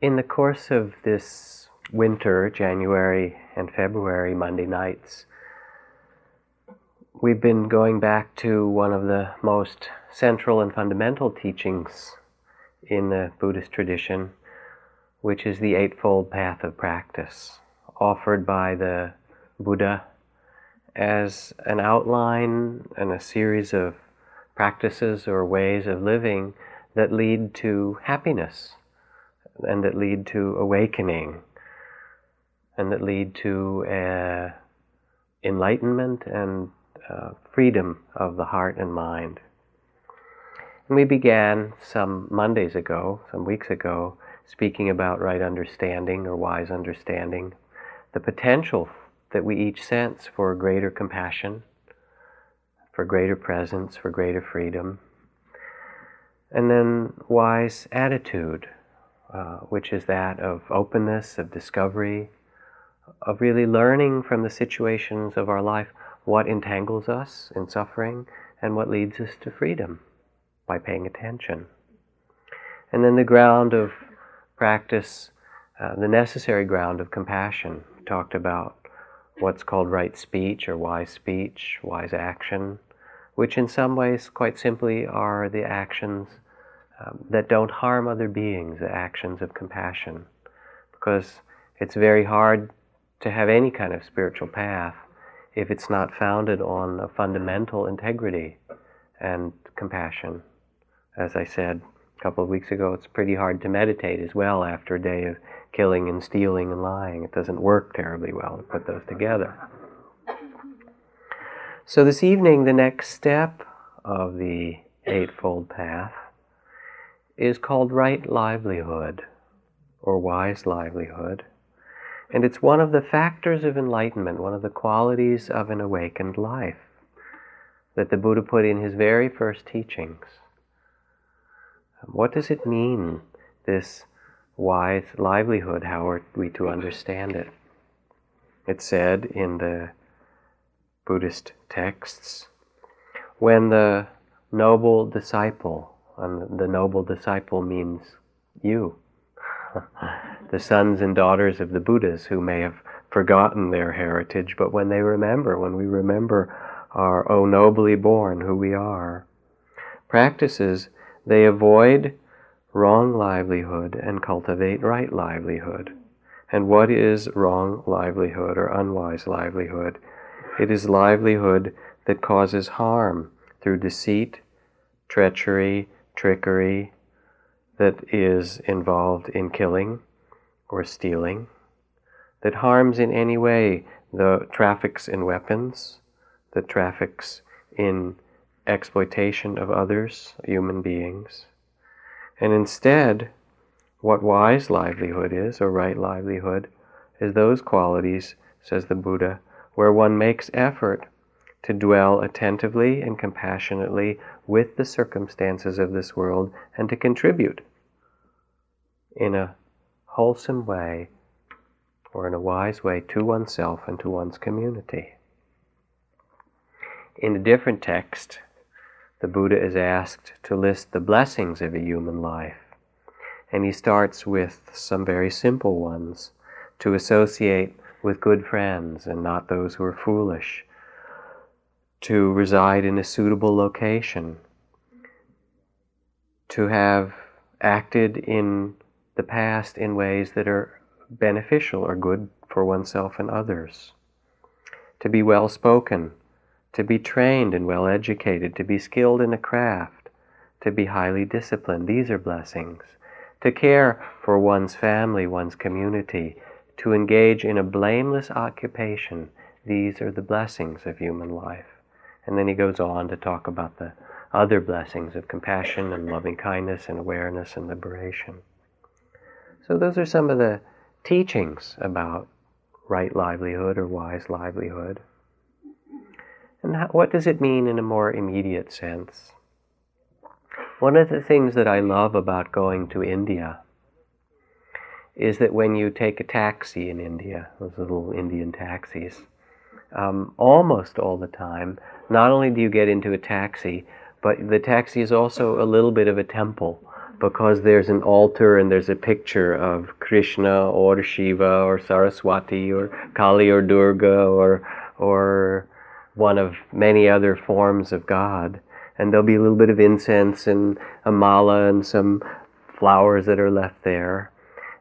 In the course of this winter, January and February Monday nights, we've been going back to one of the most central and fundamental teachings in the Buddhist tradition, which is the Eightfold Path of Practice, offered by the Buddha as an outline and a series of practices or ways of living that lead to happiness and that lead to awakening and that lead to uh, enlightenment and uh, freedom of the heart and mind. And we began some Mondays ago, some weeks ago, speaking about right understanding or wise understanding, the potential that we each sense for greater compassion, for greater presence, for greater freedom. And then wise attitude, uh, which is that of openness, of discovery, of really learning from the situations of our life what entangles us in suffering and what leads us to freedom by paying attention. And then the ground of practice, uh, the necessary ground of compassion, we talked about what's called right speech or wise speech, wise action, which in some ways, quite simply, are the actions um, that don't harm other beings, the actions of compassion. Because it's very hard to have any kind of spiritual path if it's not founded on a fundamental integrity and compassion. As I said a couple of weeks ago, it's pretty hard to meditate as well after a day of killing and stealing and lying. It doesn't work terribly well to put those together. So, this evening, the next step of the Eightfold Path is called right livelihood or wise livelihood. And it's one of the factors of enlightenment, one of the qualities of an awakened life that the Buddha put in his very first teachings. What does it mean, this wise livelihood? How are we to understand it? It said in the Buddhist texts when the noble disciple, and the noble disciple means you, the sons and daughters of the Buddhas who may have forgotten their heritage, but when they remember, when we remember our oh nobly born, who we are, practices, they avoid wrong livelihood and cultivate right livelihood. And what is wrong livelihood or unwise livelihood? It is livelihood that causes harm through deceit, treachery, trickery, that is involved in killing or stealing, that harms in any way the traffics in weapons, that traffics in exploitation of others, human beings. And instead, what wise livelihood is, or right livelihood, is those qualities, says the Buddha, where one makes effort to dwell attentively and compassionately with the circumstances of this world and to contribute in a wholesome way or in a wise way to oneself and to one's community. In a different text, the Buddha is asked to list the blessings of a human life. And he starts with some very simple ones to associate with good friends and not those who are foolish, to reside in a suitable location, to have acted in the past in ways that are beneficial or good for oneself and others, to be well spoken, to be trained and well educated, to be skilled in a craft, to be highly disciplined. These are blessings. To care for one's family, one's community, to engage in a blameless occupation. These are the blessings of human life. And then he goes on to talk about the other blessings of compassion and loving kindness and awareness and liberation. So, those are some of the teachings about right livelihood or wise livelihood. And how, what does it mean in a more immediate sense? One of the things that I love about going to India is that when you take a taxi in India, those little Indian taxis, um, almost all the time, not only do you get into a taxi, but the taxi is also a little bit of a temple because there's an altar and there's a picture of Krishna or Shiva or Saraswati or Kali or Durga or or one of many other forms of God. And there'll be a little bit of incense and a mala and some flowers that are left there.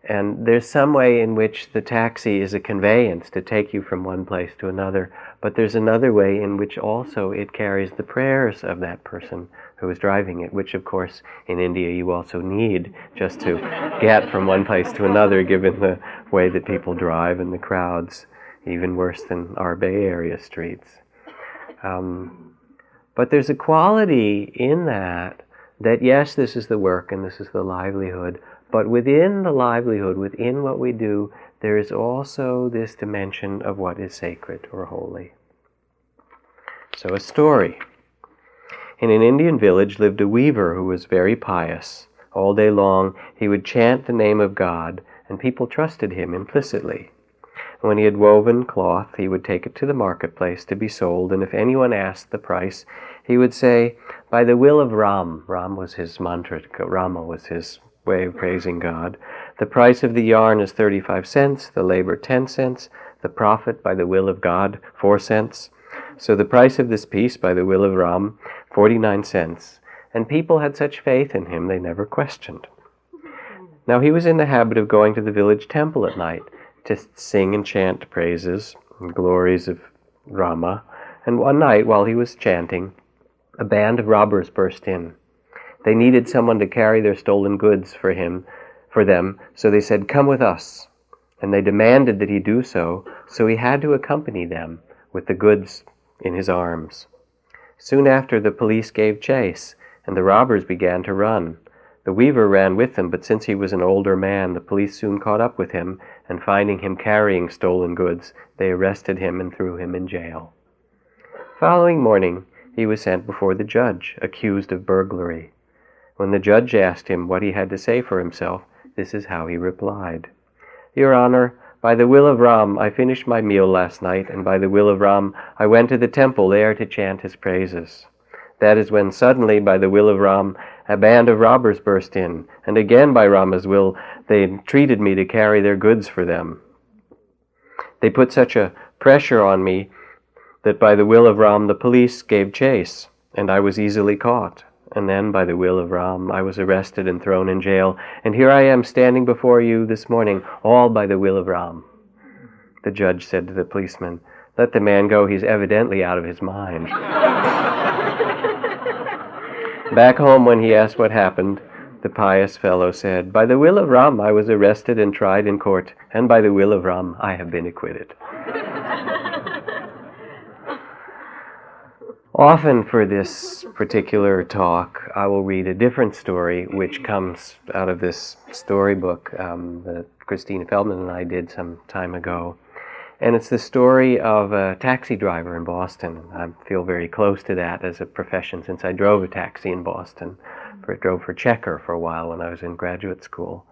And there's some way in which the taxi is a conveyance to take you from one place to another, but there's another way in which also it carries the prayers of that person who is driving it, which of course in India you also need just to get from one place to another, given the way that people drive and the crowds, even worse than our Bay Area streets. Um, but there's a quality in that that yes, this is the work and this is the livelihood, but within the livelihood, within what we do, there is also this dimension of what is sacred or holy. So, a story. In an Indian village lived a weaver who was very pious. All day long he would chant the name of God, and people trusted him implicitly. When he had woven cloth, he would take it to the marketplace to be sold, and if anyone asked the price, he would say, By the will of Ram, Ram was his mantra, Rama was his way of praising God. The price of the yarn is 35 cents, the labor 10 cents, the profit by the will of God 4 cents. So the price of this piece by the will of Ram 49 cents. And people had such faith in him they never questioned. Now he was in the habit of going to the village temple at night to sing and chant praises and glories of Rama. And one night while he was chanting, a band of robbers burst in. They needed someone to carry their stolen goods for him, for them, so they said, "Come with us." And they demanded that he do so, so he had to accompany them with the goods in his arms. Soon after, the police gave chase, and the robbers began to run. The weaver ran with them, but since he was an older man, the police soon caught up with him, and finding him carrying stolen goods, they arrested him and threw him in jail. Following morning, he was sent before the judge, accused of burglary. When the judge asked him what he had to say for himself, this is how he replied Your Honor, by the will of Ram, I finished my meal last night, and by the will of Ram, I went to the temple there to chant his praises. That is when suddenly, by the will of Ram, a band of robbers burst in, and again by Rama's will, they entreated me to carry their goods for them. They put such a pressure on me that by the will of Ram, the police gave chase, and I was easily caught. And then, by the will of Ram, I was arrested and thrown in jail. And here I am standing before you this morning, all by the will of Ram. The judge said to the policeman, Let the man go, he's evidently out of his mind. Back home, when he asked what happened, the pious fellow said, By the will of Ram, I was arrested and tried in court, and by the will of Ram, I have been acquitted. Often for this particular talk, I will read a different story which comes out of this storybook um, that Christina Feldman and I did some time ago. And it's the story of a taxi driver in Boston. I feel very close to that as a profession since I drove a taxi in Boston. I drove for Checker for a while when I was in graduate school.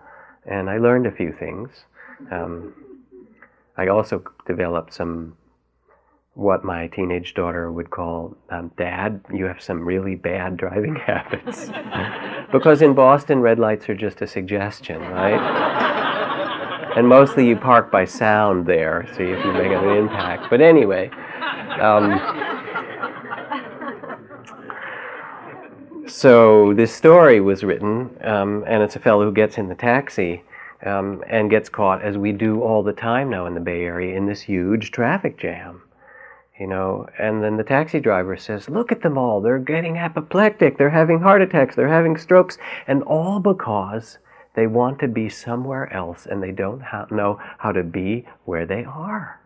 And I learned a few things. Um, I also developed some what my teenage daughter would call, um, Dad, you have some really bad driving habits. because in Boston, red lights are just a suggestion, right? and mostly you park by sound there, see if you make an impact. But anyway, um, so this story was written, um, and it's a fellow who gets in the taxi. Um, and gets caught, as we do all the time now in the Bay Area, in this huge traffic jam you know and then the taxi driver says look at them all. They're getting apoplectic. They're having heart attacks. They're having strokes. And all because they want to be somewhere else and they don't ha- know how to be where they are.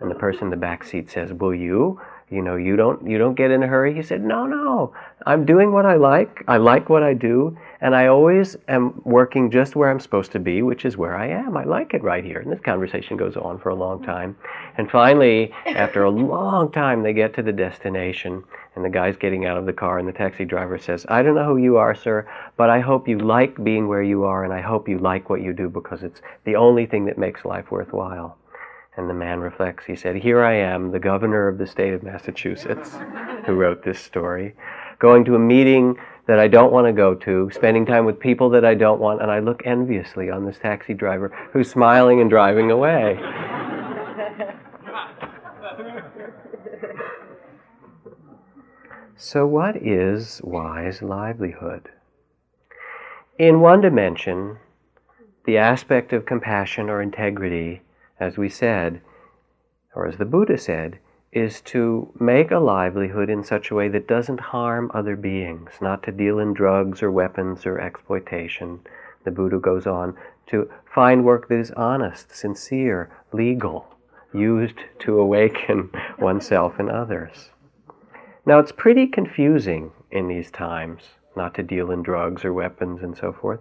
And the person in the back seat says will you? You know you don't you don't get in a hurry. He said no no. I'm doing what i like. I like what i do and i always am working just where i'm supposed to be which is where i am. I like it right here. And this conversation goes on for a long time. And finally after a long time they get to the destination and the guy's getting out of the car and the taxi driver says i don't know who you are sir but i hope you like being where you are and i hope you like what you do because it's the only thing that makes life worthwhile. And the man reflects. He said, Here I am, the governor of the state of Massachusetts, who wrote this story, going to a meeting that I don't want to go to, spending time with people that I don't want, and I look enviously on this taxi driver who's smiling and driving away. so, what is wise livelihood? In one dimension, the aspect of compassion or integrity, as we said, or as the Buddha said, is to make a livelihood in such a way that doesn't harm other beings, not to deal in drugs or weapons or exploitation. The Buddha goes on to find work that is honest, sincere, legal, used to awaken oneself and others. Now, it's pretty confusing in these times not to deal in drugs or weapons and so forth,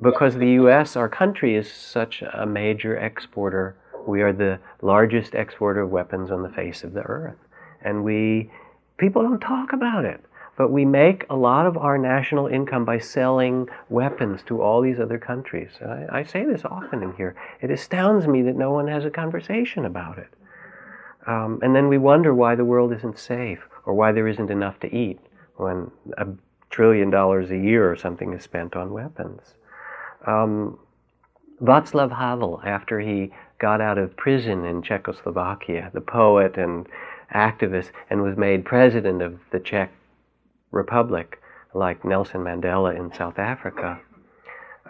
because the US, our country, is such a major exporter we are the largest exporter of weapons on the face of the earth. And we, people don't talk about it, but we make a lot of our national income by selling weapons to all these other countries. I, I say this often in here. It astounds me that no one has a conversation about it. Um, and then we wonder why the world isn't safe or why there isn't enough to eat when a trillion dollars a year or something is spent on weapons. Um, Václav Havel, after he got out of prison in Czechoslovakia, the poet and activist, and was made president of the Czech Republic, like Nelson Mandela in South Africa.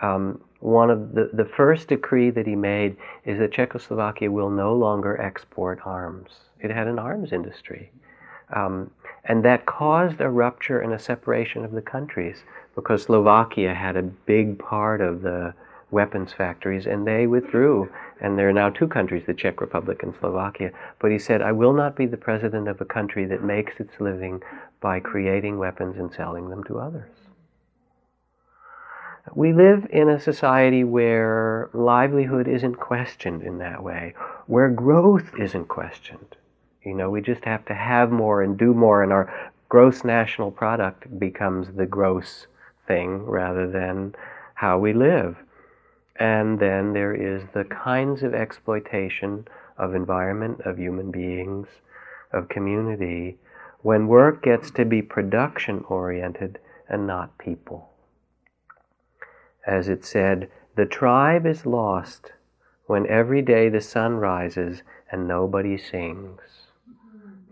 Um, one of the, the first decree that he made is that Czechoslovakia will no longer export arms. It had an arms industry. Um, and that caused a rupture and a separation of the countries because Slovakia had a big part of the weapons factories, and they withdrew. And there are now two countries, the Czech Republic and Slovakia. But he said, I will not be the president of a country that makes its living by creating weapons and selling them to others. We live in a society where livelihood isn't questioned in that way, where growth isn't questioned. You know, we just have to have more and do more, and our gross national product becomes the gross thing rather than how we live. And then there is the kinds of exploitation of environment, of human beings, of community, when work gets to be production oriented and not people. As it said, the tribe is lost when every day the sun rises and nobody sings.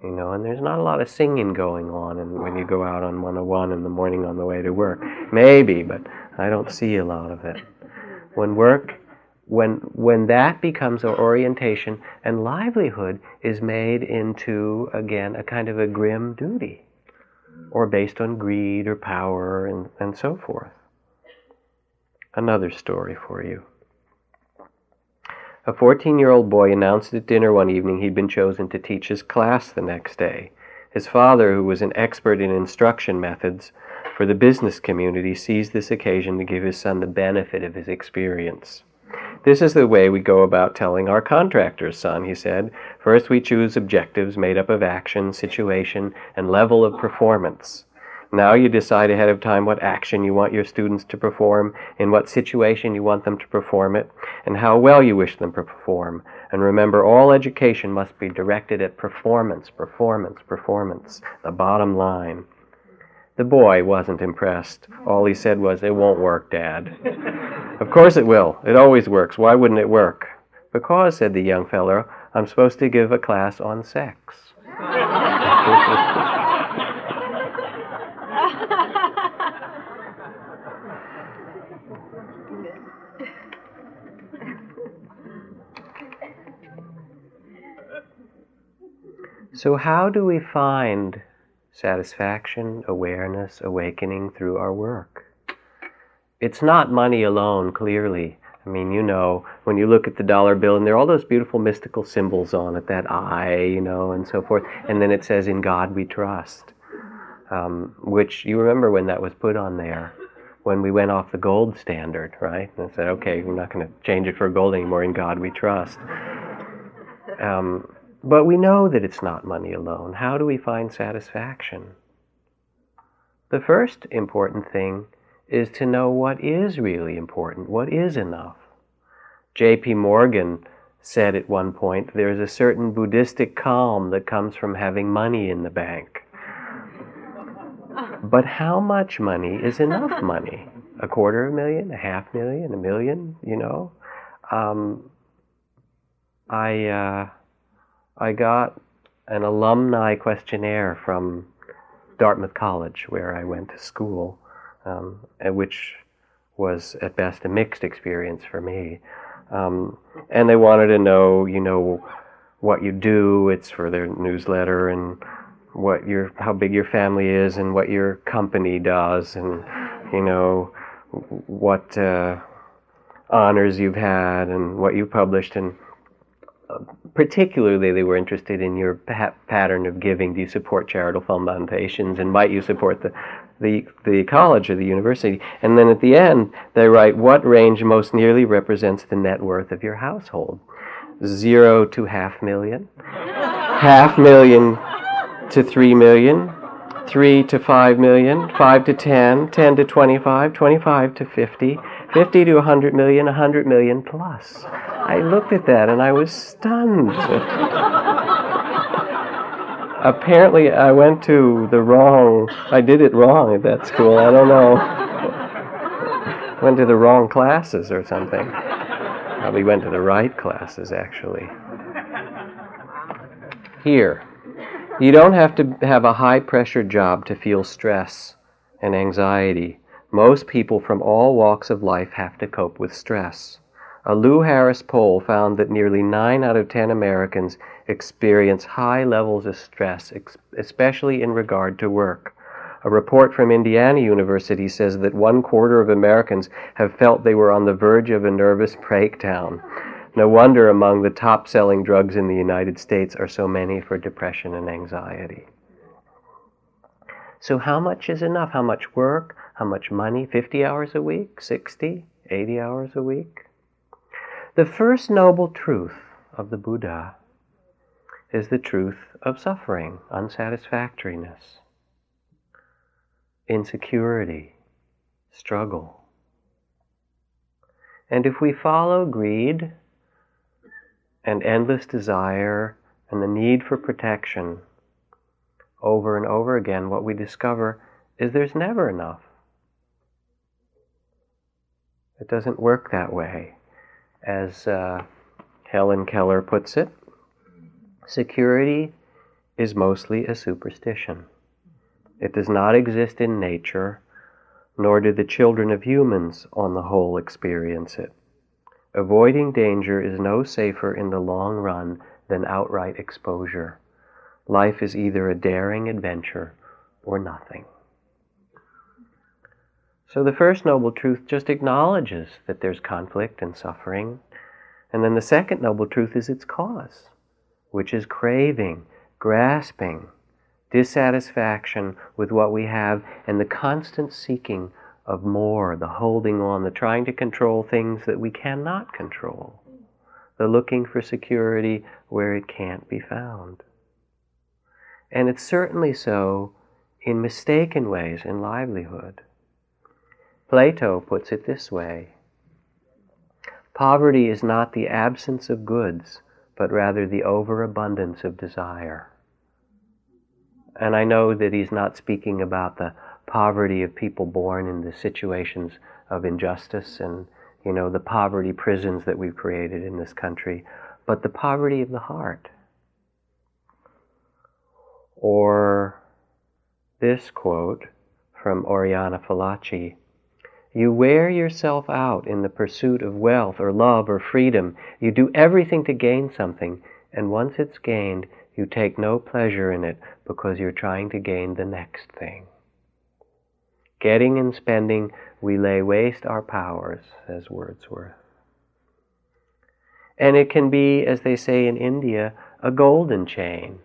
You know, and there's not a lot of singing going on and when you go out on 101 in the morning on the way to work. Maybe, but I don't see a lot of it when work when when that becomes our orientation and livelihood is made into again a kind of a grim duty or based on greed or power and, and so forth. Another story for you. A 14 year old boy announced at dinner one evening he'd been chosen to teach his class the next day. His father who was an expert in instruction methods for the business community seized this occasion to give his son the benefit of his experience. This is the way we go about telling our contractors, son, he said. First, we choose objectives made up of action, situation, and level of performance. Now you decide ahead of time what action you want your students to perform, in what situation you want them to perform it, and how well you wish them to perform. And remember, all education must be directed at performance, performance, performance, the bottom line. The boy wasn't impressed. All he said was, It won't work, Dad. of course it will. It always works. Why wouldn't it work? Because, said the young fellow, I'm supposed to give a class on sex. so, how do we find satisfaction, awareness, awakening through our work. It's not money alone, clearly. I mean, you know, when you look at the dollar bill and there are all those beautiful mystical symbols on it, that eye, you know, and so forth, and then it says, In God we trust. Um, which you remember when that was put on there, when we went off the gold standard, right? And said, okay, we're not going to change it for gold anymore. In God we trust. Um, but we know that it's not money alone. How do we find satisfaction? The first important thing is to know what is really important, what is enough. J.P. Morgan said at one point there's a certain Buddhistic calm that comes from having money in the bank. But how much money is enough money? A quarter of a million, a half million, a million, you know? Um, I, uh, I got an alumni questionnaire from Dartmouth College, where I went to school, um, which was at best a mixed experience for me. Um, and they wanted to know, you know, what you do. It's for their newsletter and what your how big your family is and what your company does and you know what uh, honors you've had and what you published and particularly they were interested in your pa- pattern of giving. Do you support charitable foundations and might you support the the, the college or the university. And then at the end, they write what range most nearly represents the net worth of your household. Zero to half million, half million to three million, three to five million, five to ten, ten to 25, 25 to 50, 50 to 100 million, 100 million plus. I looked at that and I was stunned apparently I went to the wrong, I did it wrong at that school. I don't know. went to the wrong classes or something. Probably went to the right classes, actually. Here, you don't have to have a high pressure job to feel stress and anxiety. Most people from all walks of life have to cope with stress. A Lou Harris poll found that nearly 9 out of 10 Americans experience high levels of stress, especially in regard to work. A report from Indiana University says that one quarter of Americans have felt they were on the verge of a nervous breakdown. No wonder among the top selling drugs in the United States are so many for depression and anxiety. So, how much is enough? How much work? How much money? 50 hours a week? 60? 80 hours a week? The first noble truth of the Buddha is the truth of suffering, unsatisfactoriness, insecurity, struggle. And if we follow greed and endless desire and the need for protection over and over again, what we discover is there's never enough. It doesn't work that way as uh, Helen Keller puts it, security is mostly a superstition. It does not exist in nature, nor do the children of humans, on the whole, experience it. Avoiding danger is no safer in the long run than outright exposure. Life is either a daring adventure or nothing. So the first noble truth just acknowledges that there's conflict and suffering. And then the second noble truth is its cause, which is craving, grasping, dissatisfaction with what we have, and the constant seeking of more, the holding on, the trying to control things that we cannot control, the looking for security where it can't be found. And it's certainly so in mistaken ways in livelihood. Plato puts it this way Poverty is not the absence of goods, but rather the overabundance of desire. And I know that he's not speaking about the poverty of people born in the situations of injustice and, you know, the poverty prisons that we've created in this country, but the poverty of the heart. Or this quote from Oriana Fallaci you wear yourself out in the pursuit of wealth or love or freedom. You do everything to gain something, and once it's gained, you take no pleasure in it because you're trying to gain the next thing. Getting and spending, we lay waste our powers, says Wordsworth. And it can be, as they say in India, a golden chain.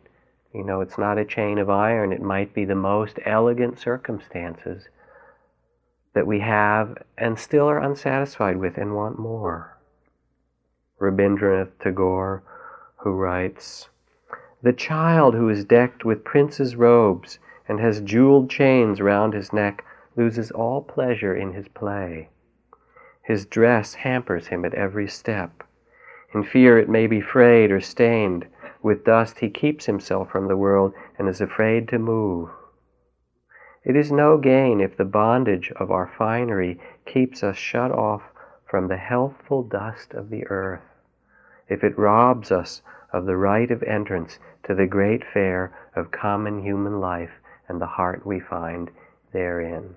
You know, it's not a chain of iron, it might be the most elegant circumstances that we have and still are unsatisfied with and want more. Rabindranath Tagore, who writes, The child who is decked with prince's robes and has jeweled chains round his neck loses all pleasure in his play. His dress hampers him at every step. In fear it may be frayed or stained. With dust he keeps himself from the world and is afraid to move. It is no gain if the bondage of our finery keeps us shut off from the healthful dust of the earth, if it robs us of the right of entrance to the great fair of common human life and the heart we find therein.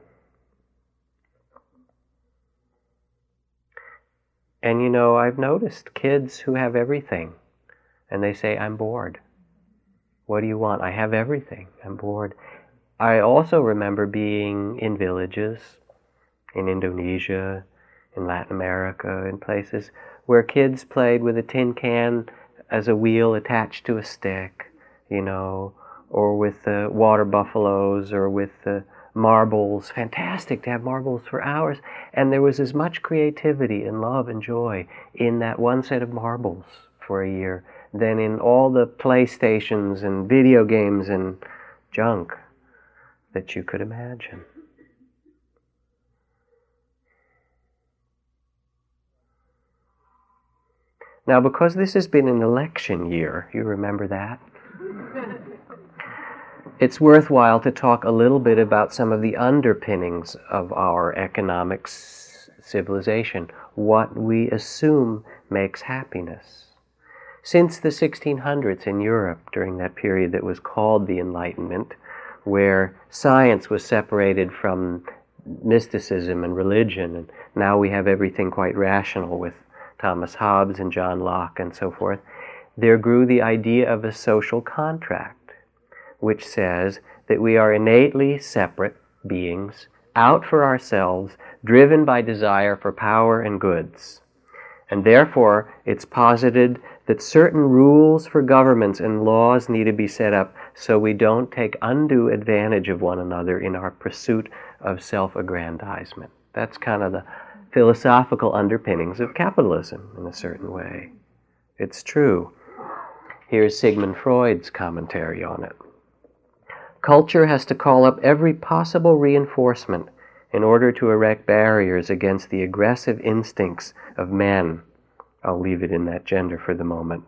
And you know, I've noticed kids who have everything and they say, I'm bored. What do you want? I have everything. I'm bored. I also remember being in villages in Indonesia, in Latin America, in places where kids played with a tin can as a wheel attached to a stick, you know, or with water buffaloes or with marbles. Fantastic to have marbles for hours. And there was as much creativity and love and joy in that one set of marbles for a year than in all the playstations and video games and junk that you could imagine. Now, because this has been an election year, you remember that? it's worthwhile to talk a little bit about some of the underpinnings of our economic civilization, what we assume makes happiness. Since the 1600s in Europe, during that period that was called the Enlightenment, where science was separated from mysticism and religion, and now we have everything quite rational with Thomas Hobbes and John Locke and so forth, there grew the idea of a social contract, which says that we are innately separate beings, out for ourselves, driven by desire for power and goods. And therefore, it's posited that certain rules for governments and laws need to be set up so we don't take undue advantage of one another in our pursuit of self aggrandizement. That's kind of the philosophical underpinnings of capitalism in a certain way. It's true. Here's Sigmund Freud's commentary on it. Culture has to call up every possible reinforcement in order to erect barriers against the aggressive instincts of men I'll leave it in that gender for the moment.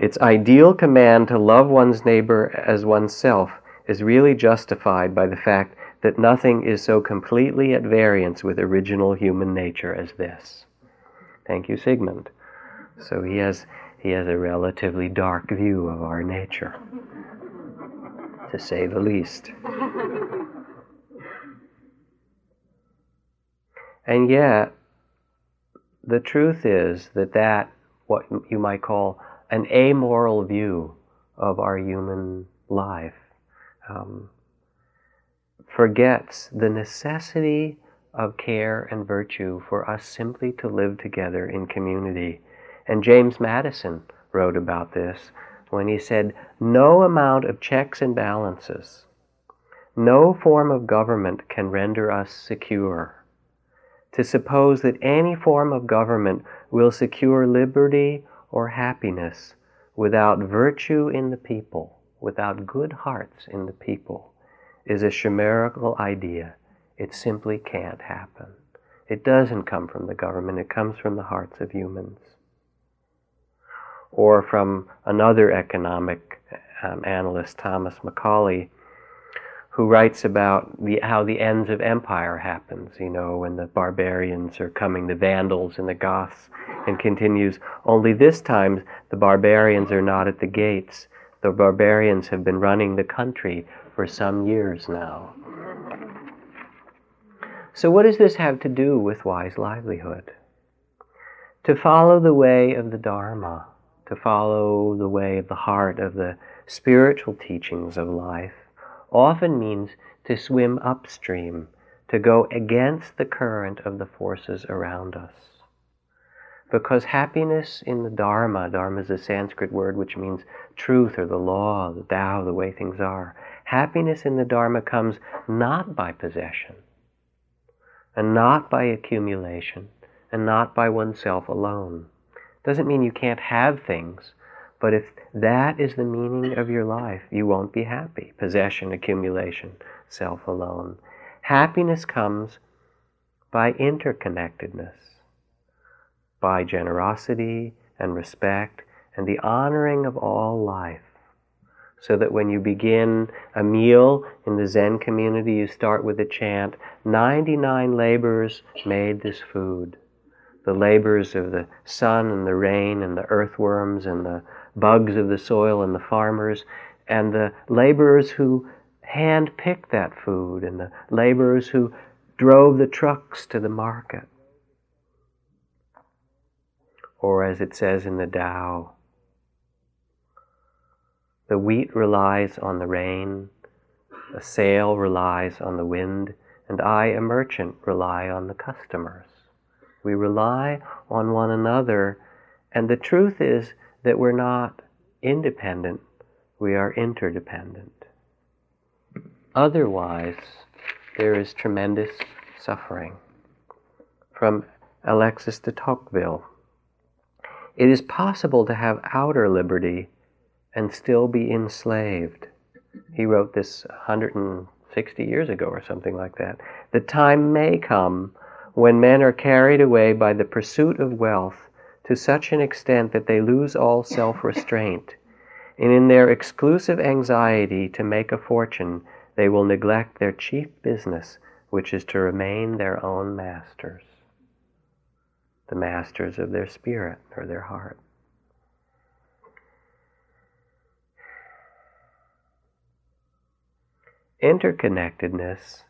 Its ideal command to love one's neighbor as oneself is really justified by the fact that nothing is so completely at variance with original human nature as this. Thank you, Sigmund. So he has, he has a relatively dark view of our nature, to say the least. And yet, the truth is that that, what you might call an amoral view of our human life, um, forgets the necessity of care and virtue for us simply to live together in community. And James Madison wrote about this when he said, No amount of checks and balances, no form of government can render us secure to suppose that any form of government will secure liberty or happiness without virtue in the people, without good hearts in the people, is a chimerical idea. It simply can't happen. It doesn't come from the government, it comes from the hearts of humans. Or from another economic um, analyst, Thomas Macaulay, who writes about the, how the ends of empire happens, you know, when the barbarians are coming, the Vandals and the Goths, and continues, only this time the barbarians are not at the gates. The barbarians have been running the country for some years now. So, what does this have to do with wise livelihood? To follow the way of the Dharma, to follow the way of the heart, of the spiritual teachings of life, often means to swim upstream, to go against the current of the forces around us. Because happiness in the Dharma, Dharma is a Sanskrit word which means truth or the law, the Tao, the way things are. Happiness in the Dharma comes not by possession, and not by accumulation, and not by oneself alone. Doesn't mean you can't have things, but if that is the meaning of your life, you won't be happy. Possession, accumulation, self alone. Happiness comes by interconnectedness, by generosity and respect and the honoring of all life. So that when you begin a meal in the Zen community, you start with a chant 99 laborers made this food. The labors of the sun and the rain and the earthworms and the bugs of the soil and the farmers and the laborers who hand picked that food and the laborers who drove the trucks to the market. Or as it says in the Tao, the wheat relies on the rain, the sail relies on the wind, and I, a merchant, rely on the customers. We rely on one another, and the truth is that we're not independent, we are interdependent. Otherwise, there is tremendous suffering. From Alexis de Tocqueville It is possible to have outer liberty and still be enslaved. He wrote this 160 years ago or something like that. The time may come when men are carried away by the pursuit of wealth to such an extent that they lose all self restraint, and in their exclusive anxiety to make a fortune, they will neglect their chief business, which is to remain their own masters, the masters of their spirit or their heart. Interconnectedness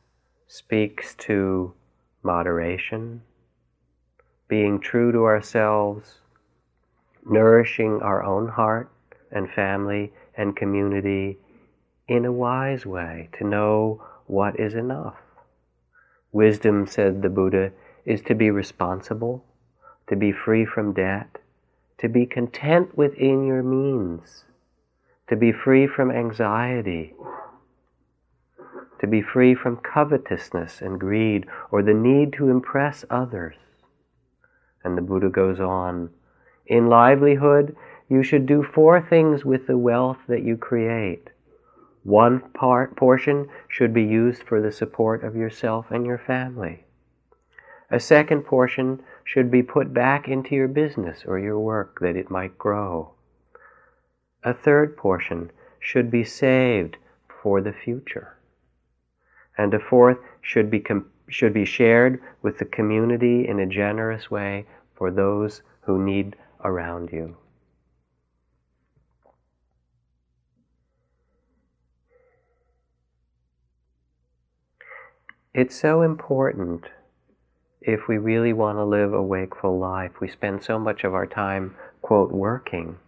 speaks to moderation, being true to ourselves, nourishing our own heart and family and community in a wise way to know what is enough. Wisdom, said the Buddha, is to be responsible, to be free from debt, to be content within your means, to be free from anxiety, to be free from covetousness and greed or the need to impress others. And the Buddha goes on In livelihood, you should do four things with the wealth that you create. One part, portion should be used for the support of yourself and your family. A second portion should be put back into your business or your work that it might grow. A third portion should be saved for the future. And a fourth should be, com- should be shared with the community in a generous way for those who need around you. It's so important if we really want to live a wakeful life. We spend so much of our time, quote, working,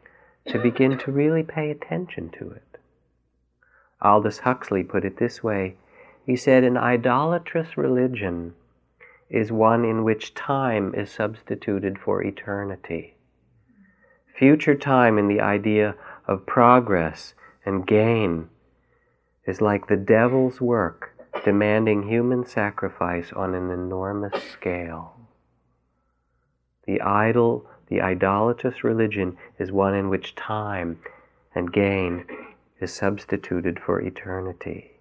to begin to really pay attention to it. Aldous Huxley put it this way He said, An idolatrous religion is one in which time is substituted for eternity. Future time in the idea of progress and gain is like the devil's work demanding human sacrifice on an enormous scale. The idol, the idolatrous religion is one in which time and gain is substituted for eternity.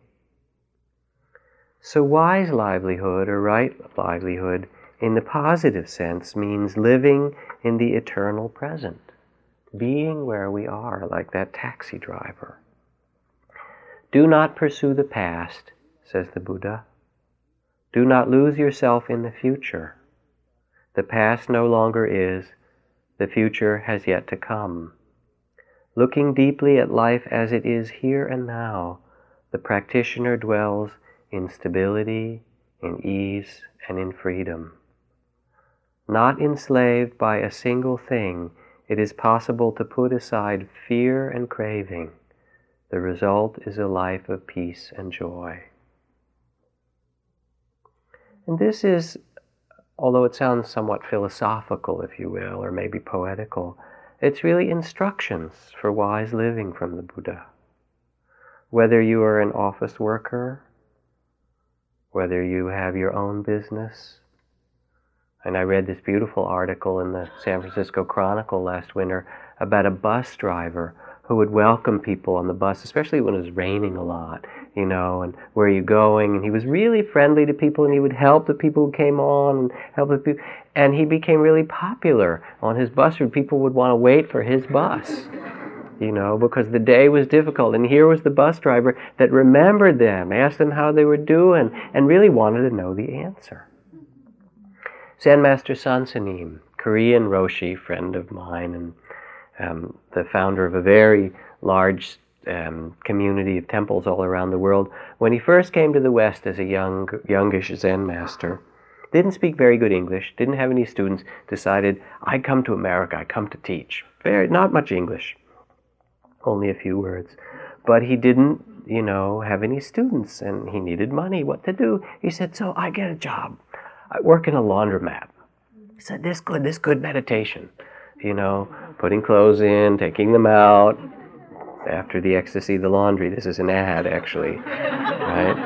So, wise livelihood or right livelihood in the positive sense means living in the eternal present, being where we are, like that taxi driver. Do not pursue the past says the Buddha. Do not lose yourself in the future. The past no longer is, the future has yet to come. Looking deeply at life as it is here and now, the practitioner dwells in stability, in ease, and in freedom. Not enslaved by a single thing, it is possible to put aside fear and craving. The result is a life of peace and joy. And this is, although it sounds somewhat philosophical, if you will, or maybe poetical, it's really instructions for wise living from the Buddha. Whether you are an office worker, whether you have your own business, and I read this beautiful article in the San Francisco Chronicle last winter about a bus driver who would welcome people on the bus, especially when it was raining a lot, you know, and where are you going? And he was really friendly to people and he would help the people who came on and help the people. And he became really popular on his bus route. People would want to wait for his bus. You know, because the day was difficult. And here was the bus driver that remembered them, asked them how they were doing, and really wanted to know the answer. Zen Master Soensanim, Korean Roshi, friend of mine, and um, the founder of a very large um, community of temples all around the world. When he first came to the West as a young, youngish Zen master, didn't speak very good English, didn't have any students, decided, I come to America, I come to teach. Very, not much English, only a few words. But he didn't, you know, have any students and he needed money. What to do? He said, So I get a job. I work in a laundromat. He said, This good, this good meditation. You know, putting clothes in, taking them out, after the ecstasy, the laundry. This is an ad, actually, right?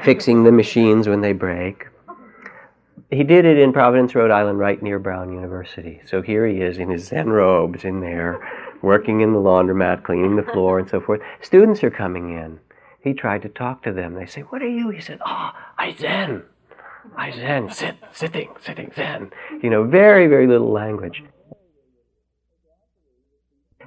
Fixing the machines when they break. He did it in Providence, Rhode Island, right near Brown University. So here he is in his Zen robes in there, working in the laundromat, cleaning the floor, and so forth. Students are coming in. He tried to talk to them. They say, What are you? He said, Oh, I Zen. I Zen. Sit, sitting, sitting, Zen. You know, very, very little language.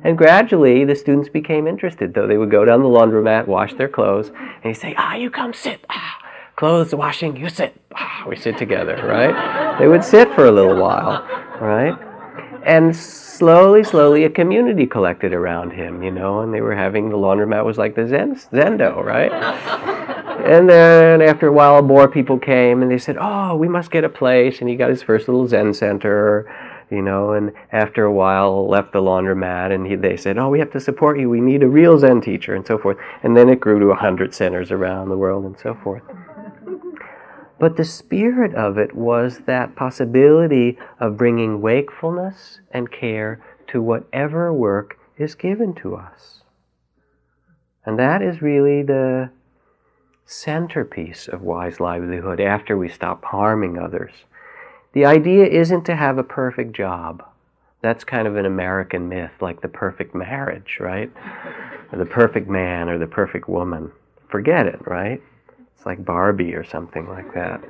And gradually, the students became interested, though they would go down the laundromat, wash their clothes, and he'd say, Ah, you come sit. Ah, clothes washing, you sit. Ah, we sit together, right? They would sit for a little while, right? And slowly, slowly, a community collected around him, you know, and they were having the laundromat was like the Zen, Zendo, right? and then after a while, more people came and they said, Oh, we must get a place. And he got his first little Zen center you know, and after a while left the laundromat and he, they said, oh, we have to support you. We need a real Zen teacher and so forth. And then it grew to a hundred centers around the world and so forth. But the spirit of it was that possibility of bringing wakefulness and care to whatever work is given to us. And that is really the centerpiece of wise livelihood after we stop harming others the idea isn't to have a perfect job. That's kind of an American myth, like the perfect marriage, right? Or the perfect man or the perfect woman. Forget it, right? It's like Barbie or something like that.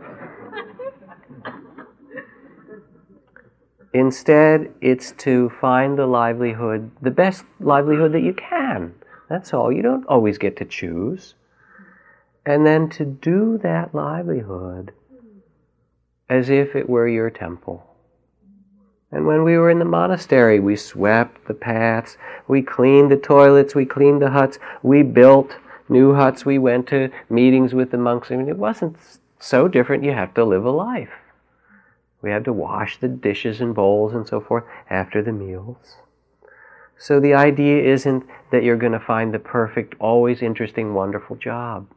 Instead, it's to find the livelihood, the best livelihood that you can. That's all. You don't always get to choose. And then to do that livelihood as if it were your temple. And when we were in the monastery, we swept the paths, we cleaned the toilets, we cleaned the huts, we built new huts, we went to meetings with the monks. I mean, it wasn't so different. You have to live a life. We had to wash the dishes and bowls and so forth after the meals. So the idea isn't that you're going to find the perfect, always interesting, wonderful job.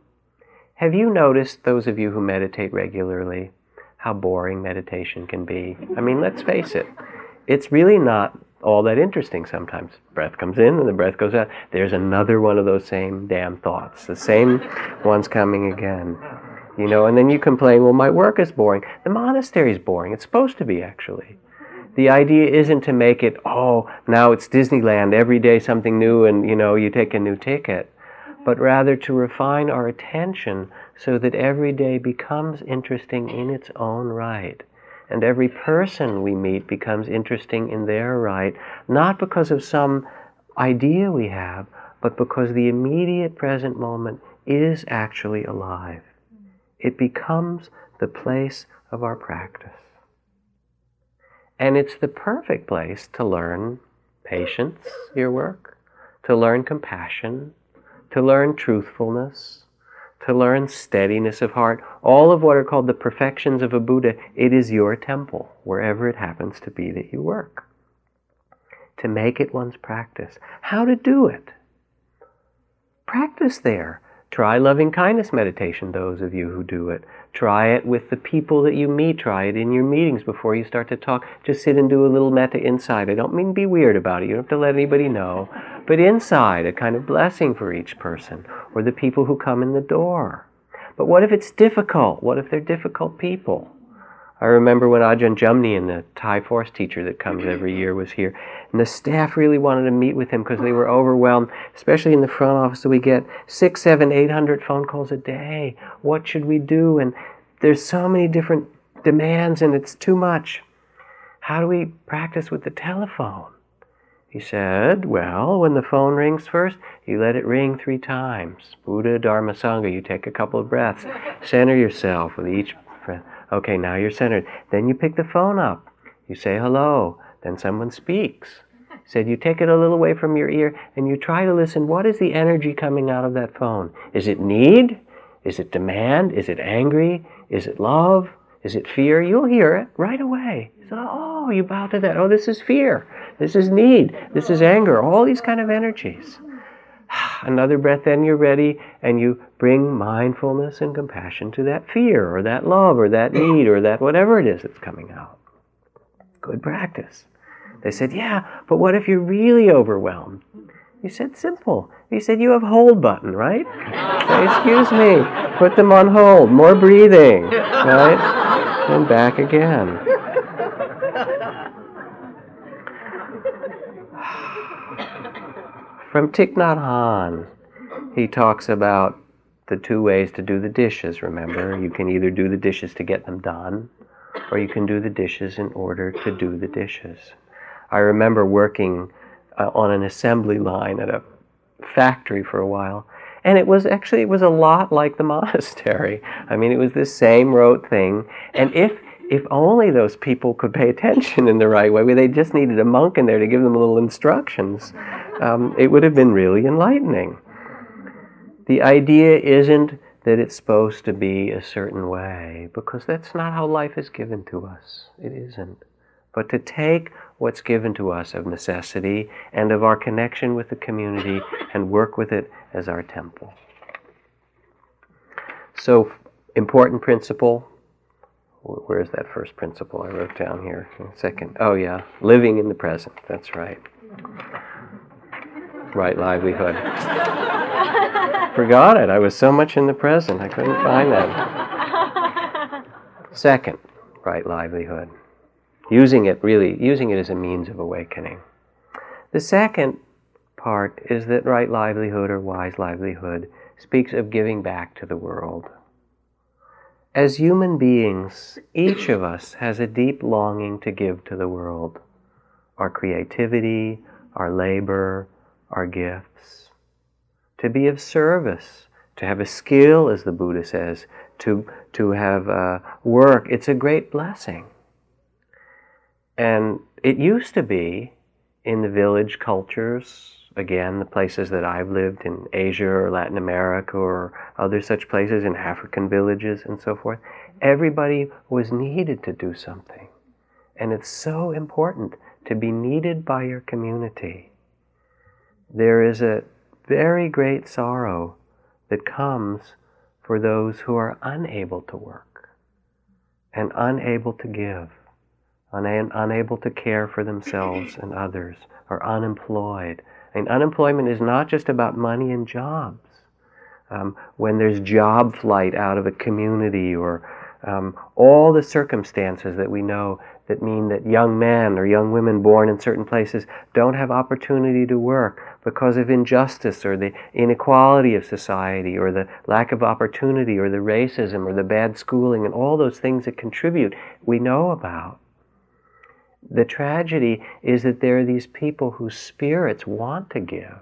Have you noticed, those of you who meditate regularly, how boring meditation can be. I mean, let's face it, it's really not all that interesting sometimes. Breath comes in and the breath goes out. There's another one of those same damn thoughts. The same one's coming again. You know, and then you complain, well, my work is boring. The monastery is boring. It's supposed to be, actually. The idea isn't to make it, oh, now it's Disneyland, every day something new, and, you know, you take a new ticket. But rather to refine our attention so that every day becomes interesting in its own right. And every person we meet becomes interesting in their right, not because of some idea we have, but because the immediate present moment is actually alive. It becomes the place of our practice. And it's the perfect place to learn patience, your work, to learn compassion, to learn truthfulness, to learn steadiness of heart, all of what are called the perfections of a Buddha, it is your temple, wherever it happens to be that you work. To make it one's practice. How to do it? Practice there. Try loving kindness meditation, those of you who do it. Try it with the people that you meet. Try it in your meetings before you start to talk. Just sit and do a little metta inside. I don't mean be weird about it. You don't have to let anybody know. But inside, a kind of blessing for each person or the people who come in the door. But what if it's difficult? What if they're difficult people? I remember when Ajahn Jumnian, the Thai forest teacher that comes every year, was here, and the staff really wanted to meet with him because they were overwhelmed, especially in the front office. So we get six, seven, eight hundred phone calls a day. What should we do? And there's so many different demands, and it's too much. How do we practice with the telephone? He said, well, when the phone rings first, you let it ring three times. Buddha, Dharma, Sangha, you take a couple of breaths. Center yourself with each breath. Okay, now you're centered. Then you pick the phone up. You say hello. Then someone speaks. Said you take it a little away from your ear and you try to listen. What is the energy coming out of that phone? Is it need? Is it demand? Is it angry? Is it love? Is it fear? You'll hear it right away. So, oh, you bow to that. Oh, this is fear. This is need. This is anger. All these kind of energies. Another breath, then you're ready, and you bring mindfulness and compassion to that fear, or that love, or that need, or that whatever it is that's coming out. Good practice. They said, Yeah, but what if you're really overwhelmed? You said, Simple. He said, You have hold button, right? Excuse me, put them on hold, more breathing, right? And back again. From Thich Nhat Hanh, he talks about the two ways to do the dishes, remember? You can either do the dishes to get them done, or you can do the dishes in order to do the dishes. I remember working uh, on an assembly line at a factory for a while, and it was actually it was a lot like the monastery. I mean, it was the same rote thing, and if if only those people could pay attention in the right way, they just needed a monk in there to give them little instructions um, it would have been really enlightening. The idea isn't that it's supposed to be a certain way, because that's not how life is given to us. It isn't. But to take what's given to us of necessity and of our connection with the community and work with it as our temple. So, important principle. Where's that first principle I wrote down here? Second. Oh, yeah. Living in the present. That's right right livelihood. Forgot it. I was so much in the present, I couldn't find that. Second, right livelihood. Using it really, using it as a means of awakening. The second part is that right livelihood or wise livelihood speaks of giving back to the world. As human beings, each of us has a deep longing to give to the world. Our creativity, our labor, our gifts, to be of service, to have a skill, as the Buddha says, to, to have uh, work. It's a great blessing. And it used to be in the village cultures, again, the places that I've lived in Asia or Latin America or other such places, in African villages and so forth, everybody was needed to do something. And it's so important to be needed by your community there is a very great sorrow that comes for those who are unable to work and unable to give, un- unable to care for themselves and others, or unemployed. And unemployment is not just about money and jobs. Um, when there's job flight out of a community or um, all the circumstances that we know that mean that young men or young women born in certain places don't have opportunity to work because of injustice or the inequality of society or the lack of opportunity or the racism or the bad schooling and all those things that contribute, we know about. The tragedy is that there are these people whose spirits want to give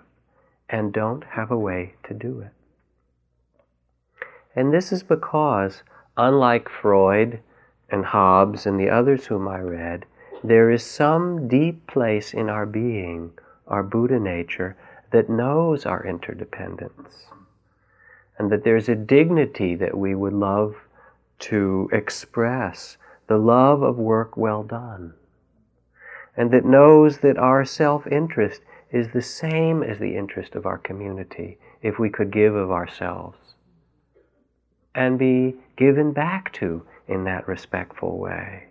and don't have a way to do it. And this is because, unlike Freud and Hobbes and the others whom I read, there is some deep place in our being our Buddha nature that knows our interdependence. And that there's a dignity that we would love to express, the love of work well done. And that knows that our self interest is the same as the interest of our community if we could give of ourselves and be given back to in that respectful way.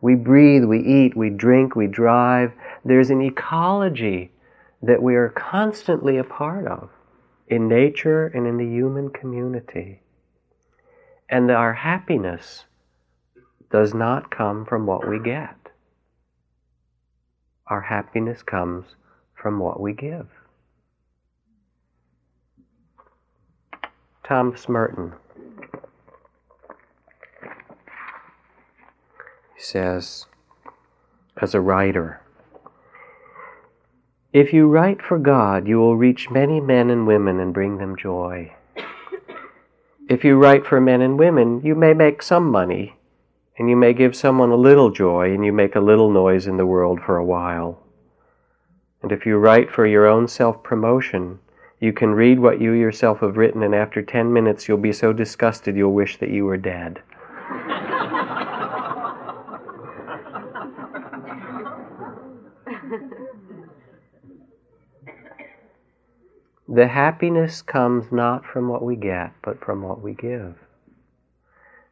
We breathe, we eat, we drink, we drive. There's an ecology that we are constantly a part of in nature and in the human community. And our happiness does not come from what we get. Our happiness comes from what we give. Thomas Merton says, as a writer, If you write for God, you will reach many men and women and bring them joy. If you write for men and women, you may make some money, and you may give someone a little joy, and you make a little noise in the world for a while. And if you write for your own self promotion, you can read what you yourself have written, and after 10 minutes, you'll be so disgusted you'll wish that you were dead. The happiness comes not from what we get, but from what we give.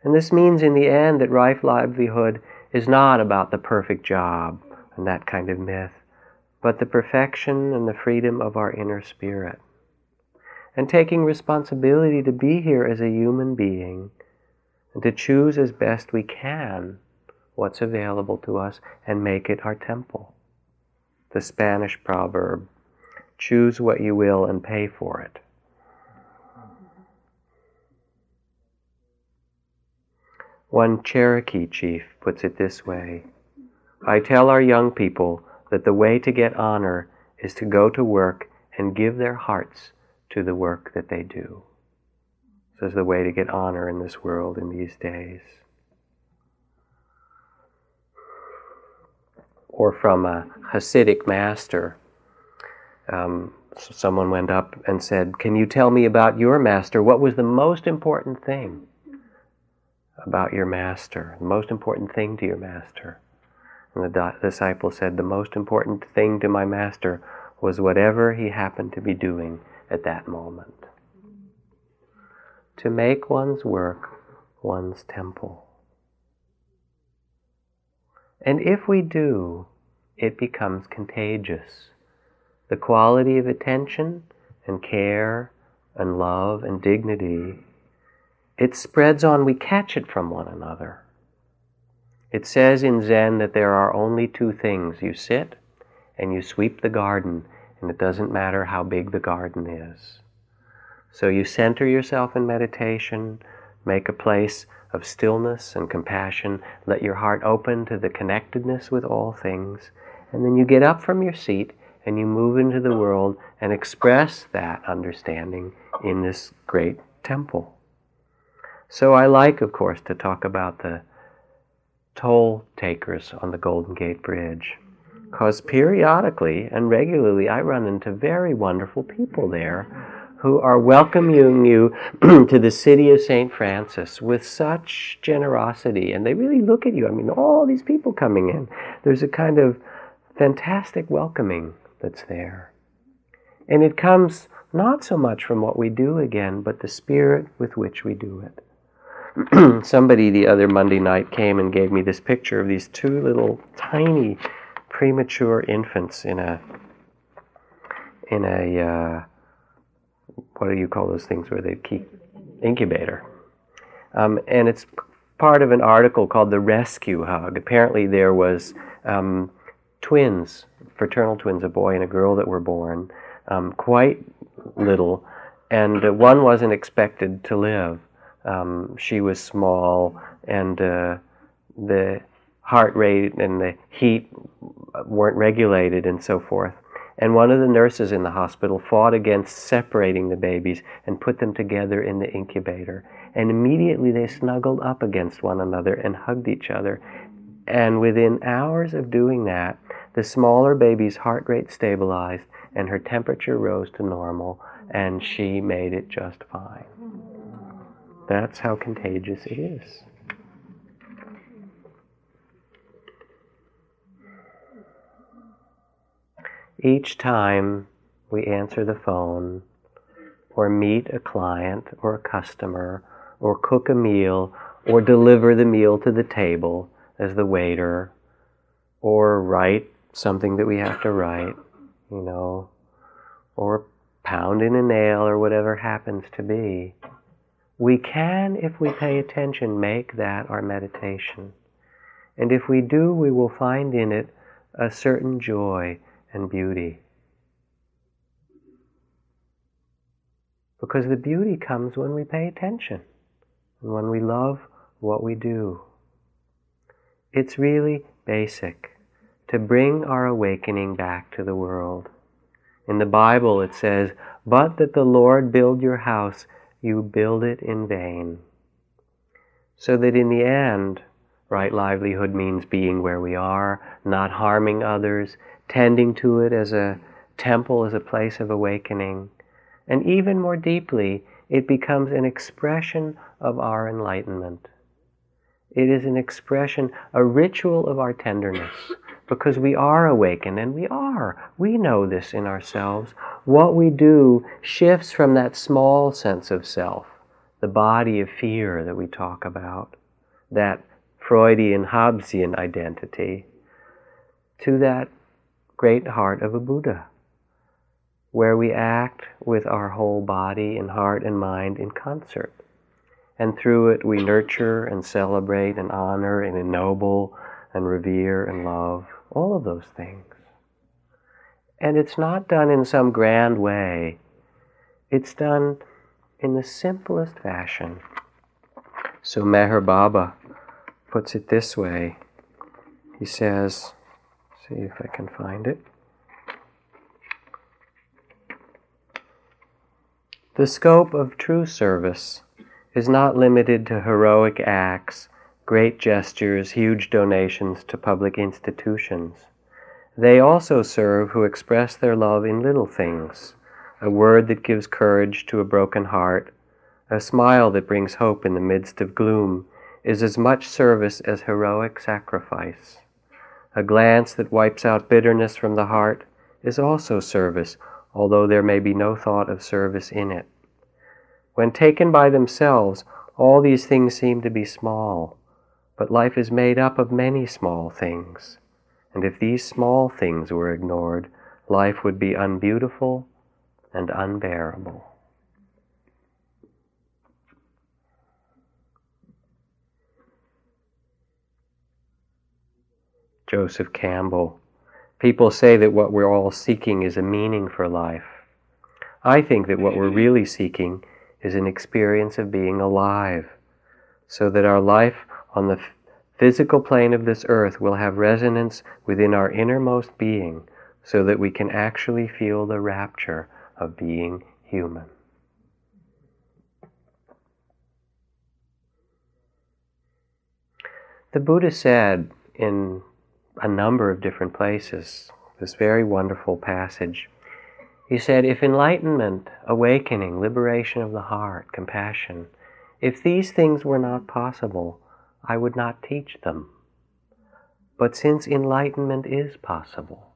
And this means in the end that right livelihood is not about the perfect job and that kind of myth, but the perfection and the freedom of our inner spirit. And taking responsibility to be here as a human being and to choose as best we can what's available to us and make it our temple. The Spanish proverb Choose what you will and pay for it. One Cherokee chief puts it this way I tell our young people that the way to get honor is to go to work and give their hearts to the work that they do. This is the way to get honor in this world in these days. Or from a Hasidic master um, someone went up and said, Can you tell me about your master? What was the most important thing about your master? The most important thing to your master? And the di- disciple said, The most important thing to my master was whatever he happened to be doing at that moment. To make one's work one's temple. And if we do, it becomes contagious the quality of attention and care and love and dignity, it spreads on, we catch it from one another. It says in Zen that there are only two things you sit and you sweep the garden, and it doesn't matter how big the garden is. So you center yourself in meditation, make a place of stillness and compassion, let your heart open to the connectedness with all things, and then you get up from your seat and you move into the world and express that understanding in this great temple. So I like, of course, to talk about the toll takers on the Golden Gate Bridge. Because periodically and regularly I run into very wonderful people there who are welcoming you to the city of St. Francis with such generosity. And they really look at you. I mean, all these people coming in. There's a kind of fantastic welcoming that's there. And it comes not so much from what we do again, but the spirit with which we do it. Somebody the other Monday night came and gave me this picture of these two little tiny premature infants in a in a uh, what do you call those things where they keep incubator, um, and it's part of an article called the Rescue Hug. Apparently, there was um, twins fraternal twins, a boy and a girl that were born, um, quite little, and uh, one wasn't expected to live. Um, she was small, and uh, the heart rate and the heat weren't regulated, and so forth. And one of the nurses in the hospital fought against separating the babies and put them together in the incubator. And immediately they snuggled up against one another and hugged each other. And within hours of doing that, the smaller baby's heart rate stabilized and her temperature rose to normal, and she made it just fine. That's how contagious it is. Each time we answer the phone, or meet a client or a customer, or cook a meal, or deliver the meal to the table as the waiter, or write something that we have to write, you know, or pound in a nail or whatever happens to be. We can, if we pay attention, make that our meditation. And if we do, we will find in it a certain joy and beauty. Because the beauty comes when we pay attention and when we love what we do. It's really basic to bring our awakening back to the world. In the Bible it says, But that the Lord build your house, you build it in vain. So that in the end, right livelihood means being where we are, not harming others, tending to it as a temple, as a place of awakening. And even more deeply, it becomes an expression of our enlightenment. It is an expression, a ritual of our tenderness, because we are awakened, and we are. We know this in ourselves. What we do shifts from that small sense of self, the body of fear that we talk about, that Freudian Hobbesian identity, to that great heart of a Buddha, where we act with our whole body and heart and mind in concert. And through it, we nurture and celebrate and honor and ennoble and revere and love all of those things. And it's not done in some grand way, it's done in the simplest fashion. So Meher Baba puts it this way. He says, see if I can find it. The scope of true service is not limited to heroic acts, great gestures, huge donations to public institutions. They also serve who express their love in little things a word that gives courage to a broken heart, a smile that brings hope in the midst of gloom is as much service as heroic sacrifice. A glance that wipes out bitterness from the heart is also service, although there may be no thought of service in it. When taken by themselves, all these things seem to be small, but life is made up of many small things. And if these small things were ignored, life would be unbeautiful and unbearable. Joseph Campbell. People say that what we're all seeking is a meaning for life. I think that what we're really seeking is an experience of being alive, so that our life on the physical plane of this earth will have resonance within our innermost being, so that we can actually feel the rapture of being human. The Buddha said in a number of different places this very wonderful passage he said, if enlightenment, awakening, liberation of the heart, compassion, if these things were not possible, I would not teach them. But since enlightenment is possible,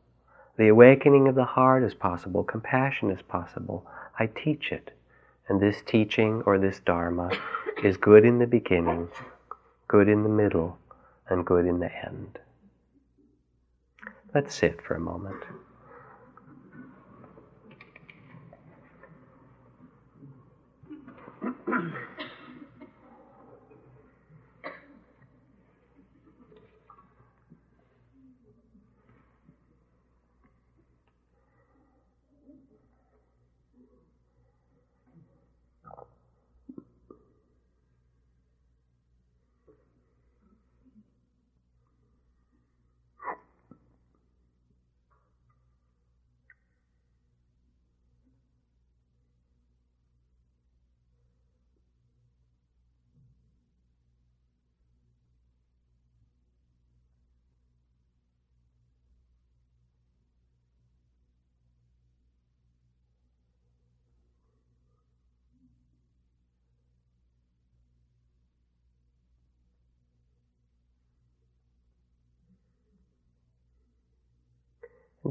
the awakening of the heart is possible, compassion is possible, I teach it. And this teaching or this Dharma is good in the beginning, good in the middle, and good in the end. Let's sit for a moment.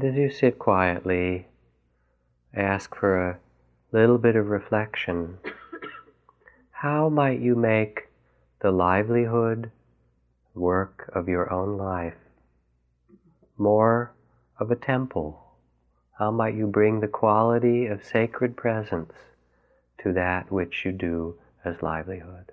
As you sit quietly, ask for a little bit of reflection. How might you make the livelihood, work of your own life more of a temple? How might you bring the quality of sacred presence to that which you do as livelihood?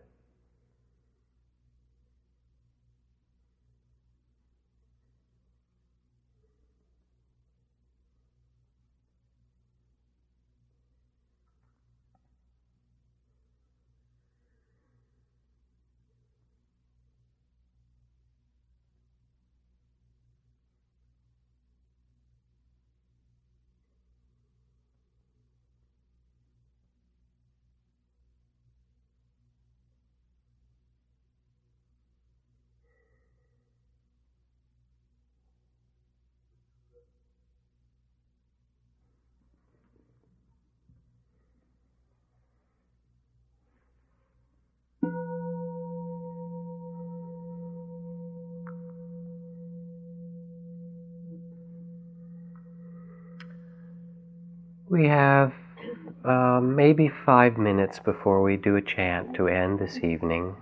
Five minutes before we do a chant to end this evening.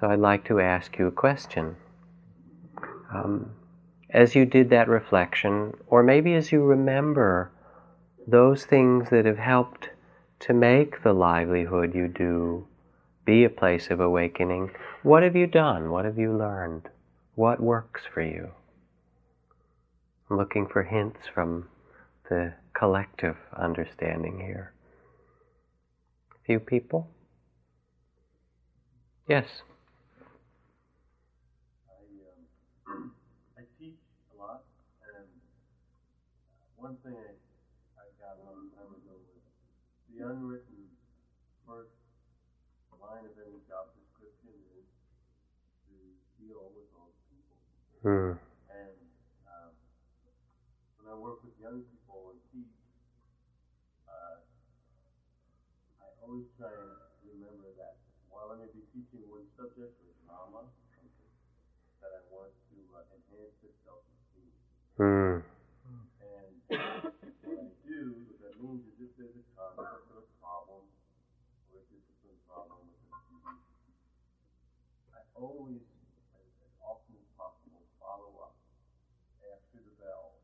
So I'd like to ask you a question. Um, as you did that reflection, or maybe as you remember those things that have helped to make the livelihood you do be a place of awakening, what have you done? What have you learned? What works for you? I'm looking for hints from the collective understanding here. Few people? Yes. I, um, I teach a lot, and one thing I, I got a long time ago was the unwritten first line of any job description is to deal with those people. Hmm. And um, when I work with young people and teach, uh, I always try and remember that while I may be teaching one subject or trauma, something that I want to uh, enhance their self-esteem. Hmm. And what I do, what that means is if there's a conflict or a problem, or a discipline problem with a student, I always, as, as often as possible, follow up after the bell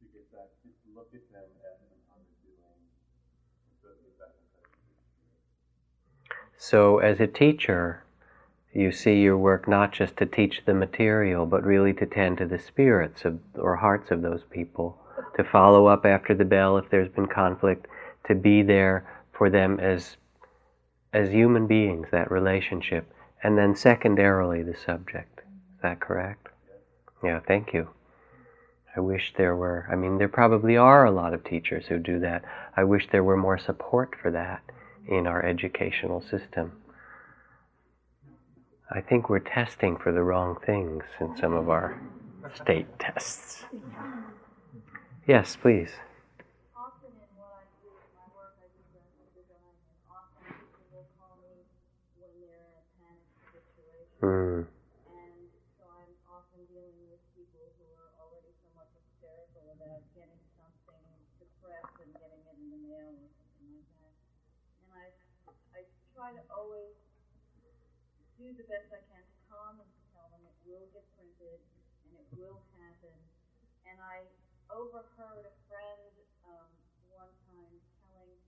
to get that, just look at them, ask them how they're doing, and of get back in touch with their spirit. So, as a teacher, you see your work not just to teach the material, but really to tend to the spirits of, or hearts of those people, to follow up after the bell if there's been conflict, to be there for them as, as human beings, that relationship, and then secondarily the subject. Is that correct? Yeah, thank you. I wish there were, I mean, there probably are a lot of teachers who do that. I wish there were more support for that in our educational system. I think we're testing for the wrong things in some of our state tests. Yes, please. often in what I do in my work, I do graphic design, and often people will call me when they're in a panic situation. Hmm. And so I'm often dealing with people who are already somewhat hysterical about getting something to press and getting it in the mail or something like that. And I, I try to always do the best I can to calm them, to tell them it will get printed and it will happen. And I overheard a friend um, one time telling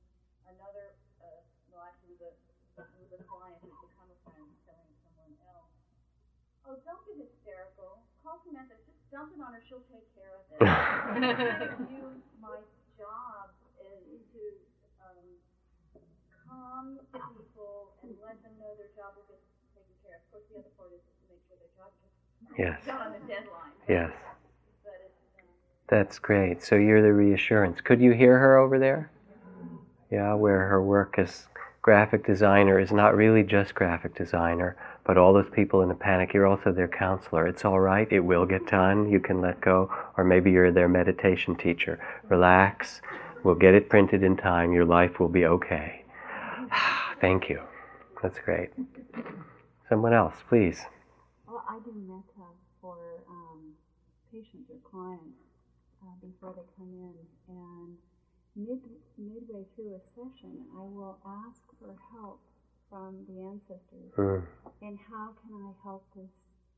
another, uh, well, actually, the, it was a client who's become a friend, telling someone else, "Oh, don't get hysterical. Call Samantha. Just dump it on her. She'll take care of it." I view my job is to um, calm people and let them know their job will get of. Course, the other part is to make sure their job Yes. done on the deadline. Yes. But um, That's great. So you're the reassurance. Could you hear her over there? Yeah, where her work as graphic designer is not really just graphic designer, but all those people in the panic, you're also their counselor. It's all right, it will get done, you can let go. Or maybe you're their meditation teacher. Relax, we'll get it printed in time, your life will be okay. Thank you. That's great. Someone else, please. Well, I do metta for um, patients or clients uh, before they come in, and mid, midway through a session, I will ask for help from the ancestors Hmm. in how can I help this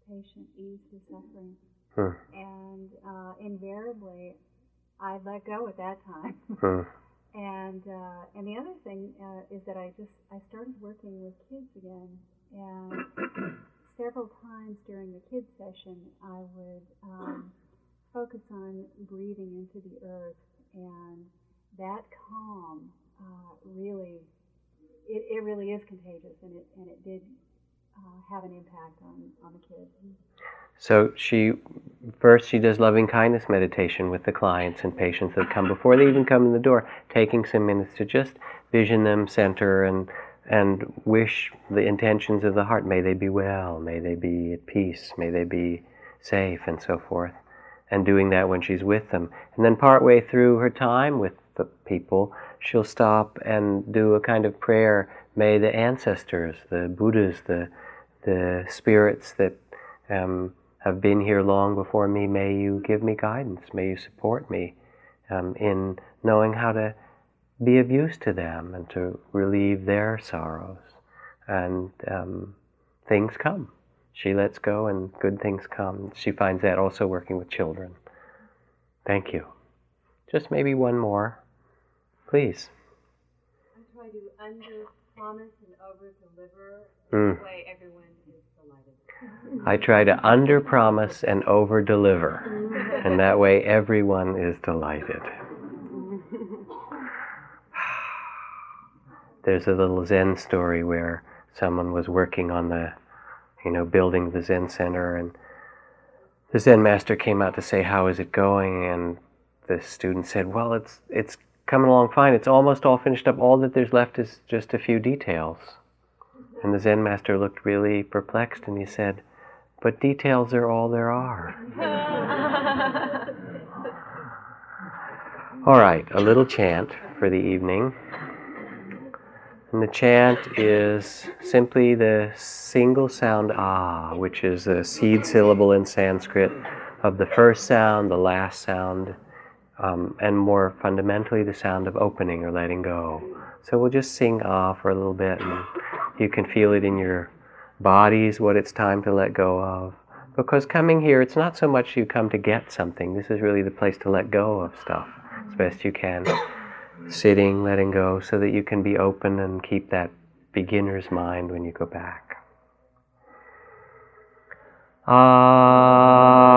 patient ease his suffering. Hmm. And uh, invariably, I let go at that time. Hmm. And uh, and the other thing uh, is that I just I started working with kids again, and several times during the kids session I would um, focus on breathing into the earth, and that calm uh, really it, it really is contagious, and it and it did uh, have an impact on on the kids. So she first she does loving kindness meditation with the clients and patients that come before they even come in the door, taking some minutes to just vision them, center, and and wish the intentions of the heart. May they be well. May they be at peace. May they be safe, and so forth. And doing that when she's with them, and then partway through her time with the people, she'll stop and do a kind of prayer. May the ancestors, the Buddhas, the the spirits that um, have been here long before me, may you give me guidance, may you support me, um, in knowing how to be of use to them and to relieve their sorrows. And um, things come. She lets go and good things come. She finds that also working with children. Thank you. Just maybe one more. Please. I try to under promise and over deliver. Mm. That way everyone. I try to under promise and over deliver. And that way everyone is delighted. There's a little Zen story where someone was working on the, you know, building the Zen center and the Zen master came out to say, How is it going? And the student said, Well, it's, it's coming along fine. It's almost all finished up. All that there's left is just a few details. And the Zen master looked really perplexed and he said, But details are all there are. All right, a little chant for the evening. And the chant is simply the single sound ah, which is the seed syllable in Sanskrit of the first sound, the last sound, um, and more fundamentally the sound of opening or letting go. So we'll just sing ah for a little bit, and you can feel it in your bodies what it's time to let go of. Because coming here, it's not so much you come to get something, this is really the place to let go of stuff as best you can. Sitting, letting go, so that you can be open and keep that beginner's mind when you go back. Ah.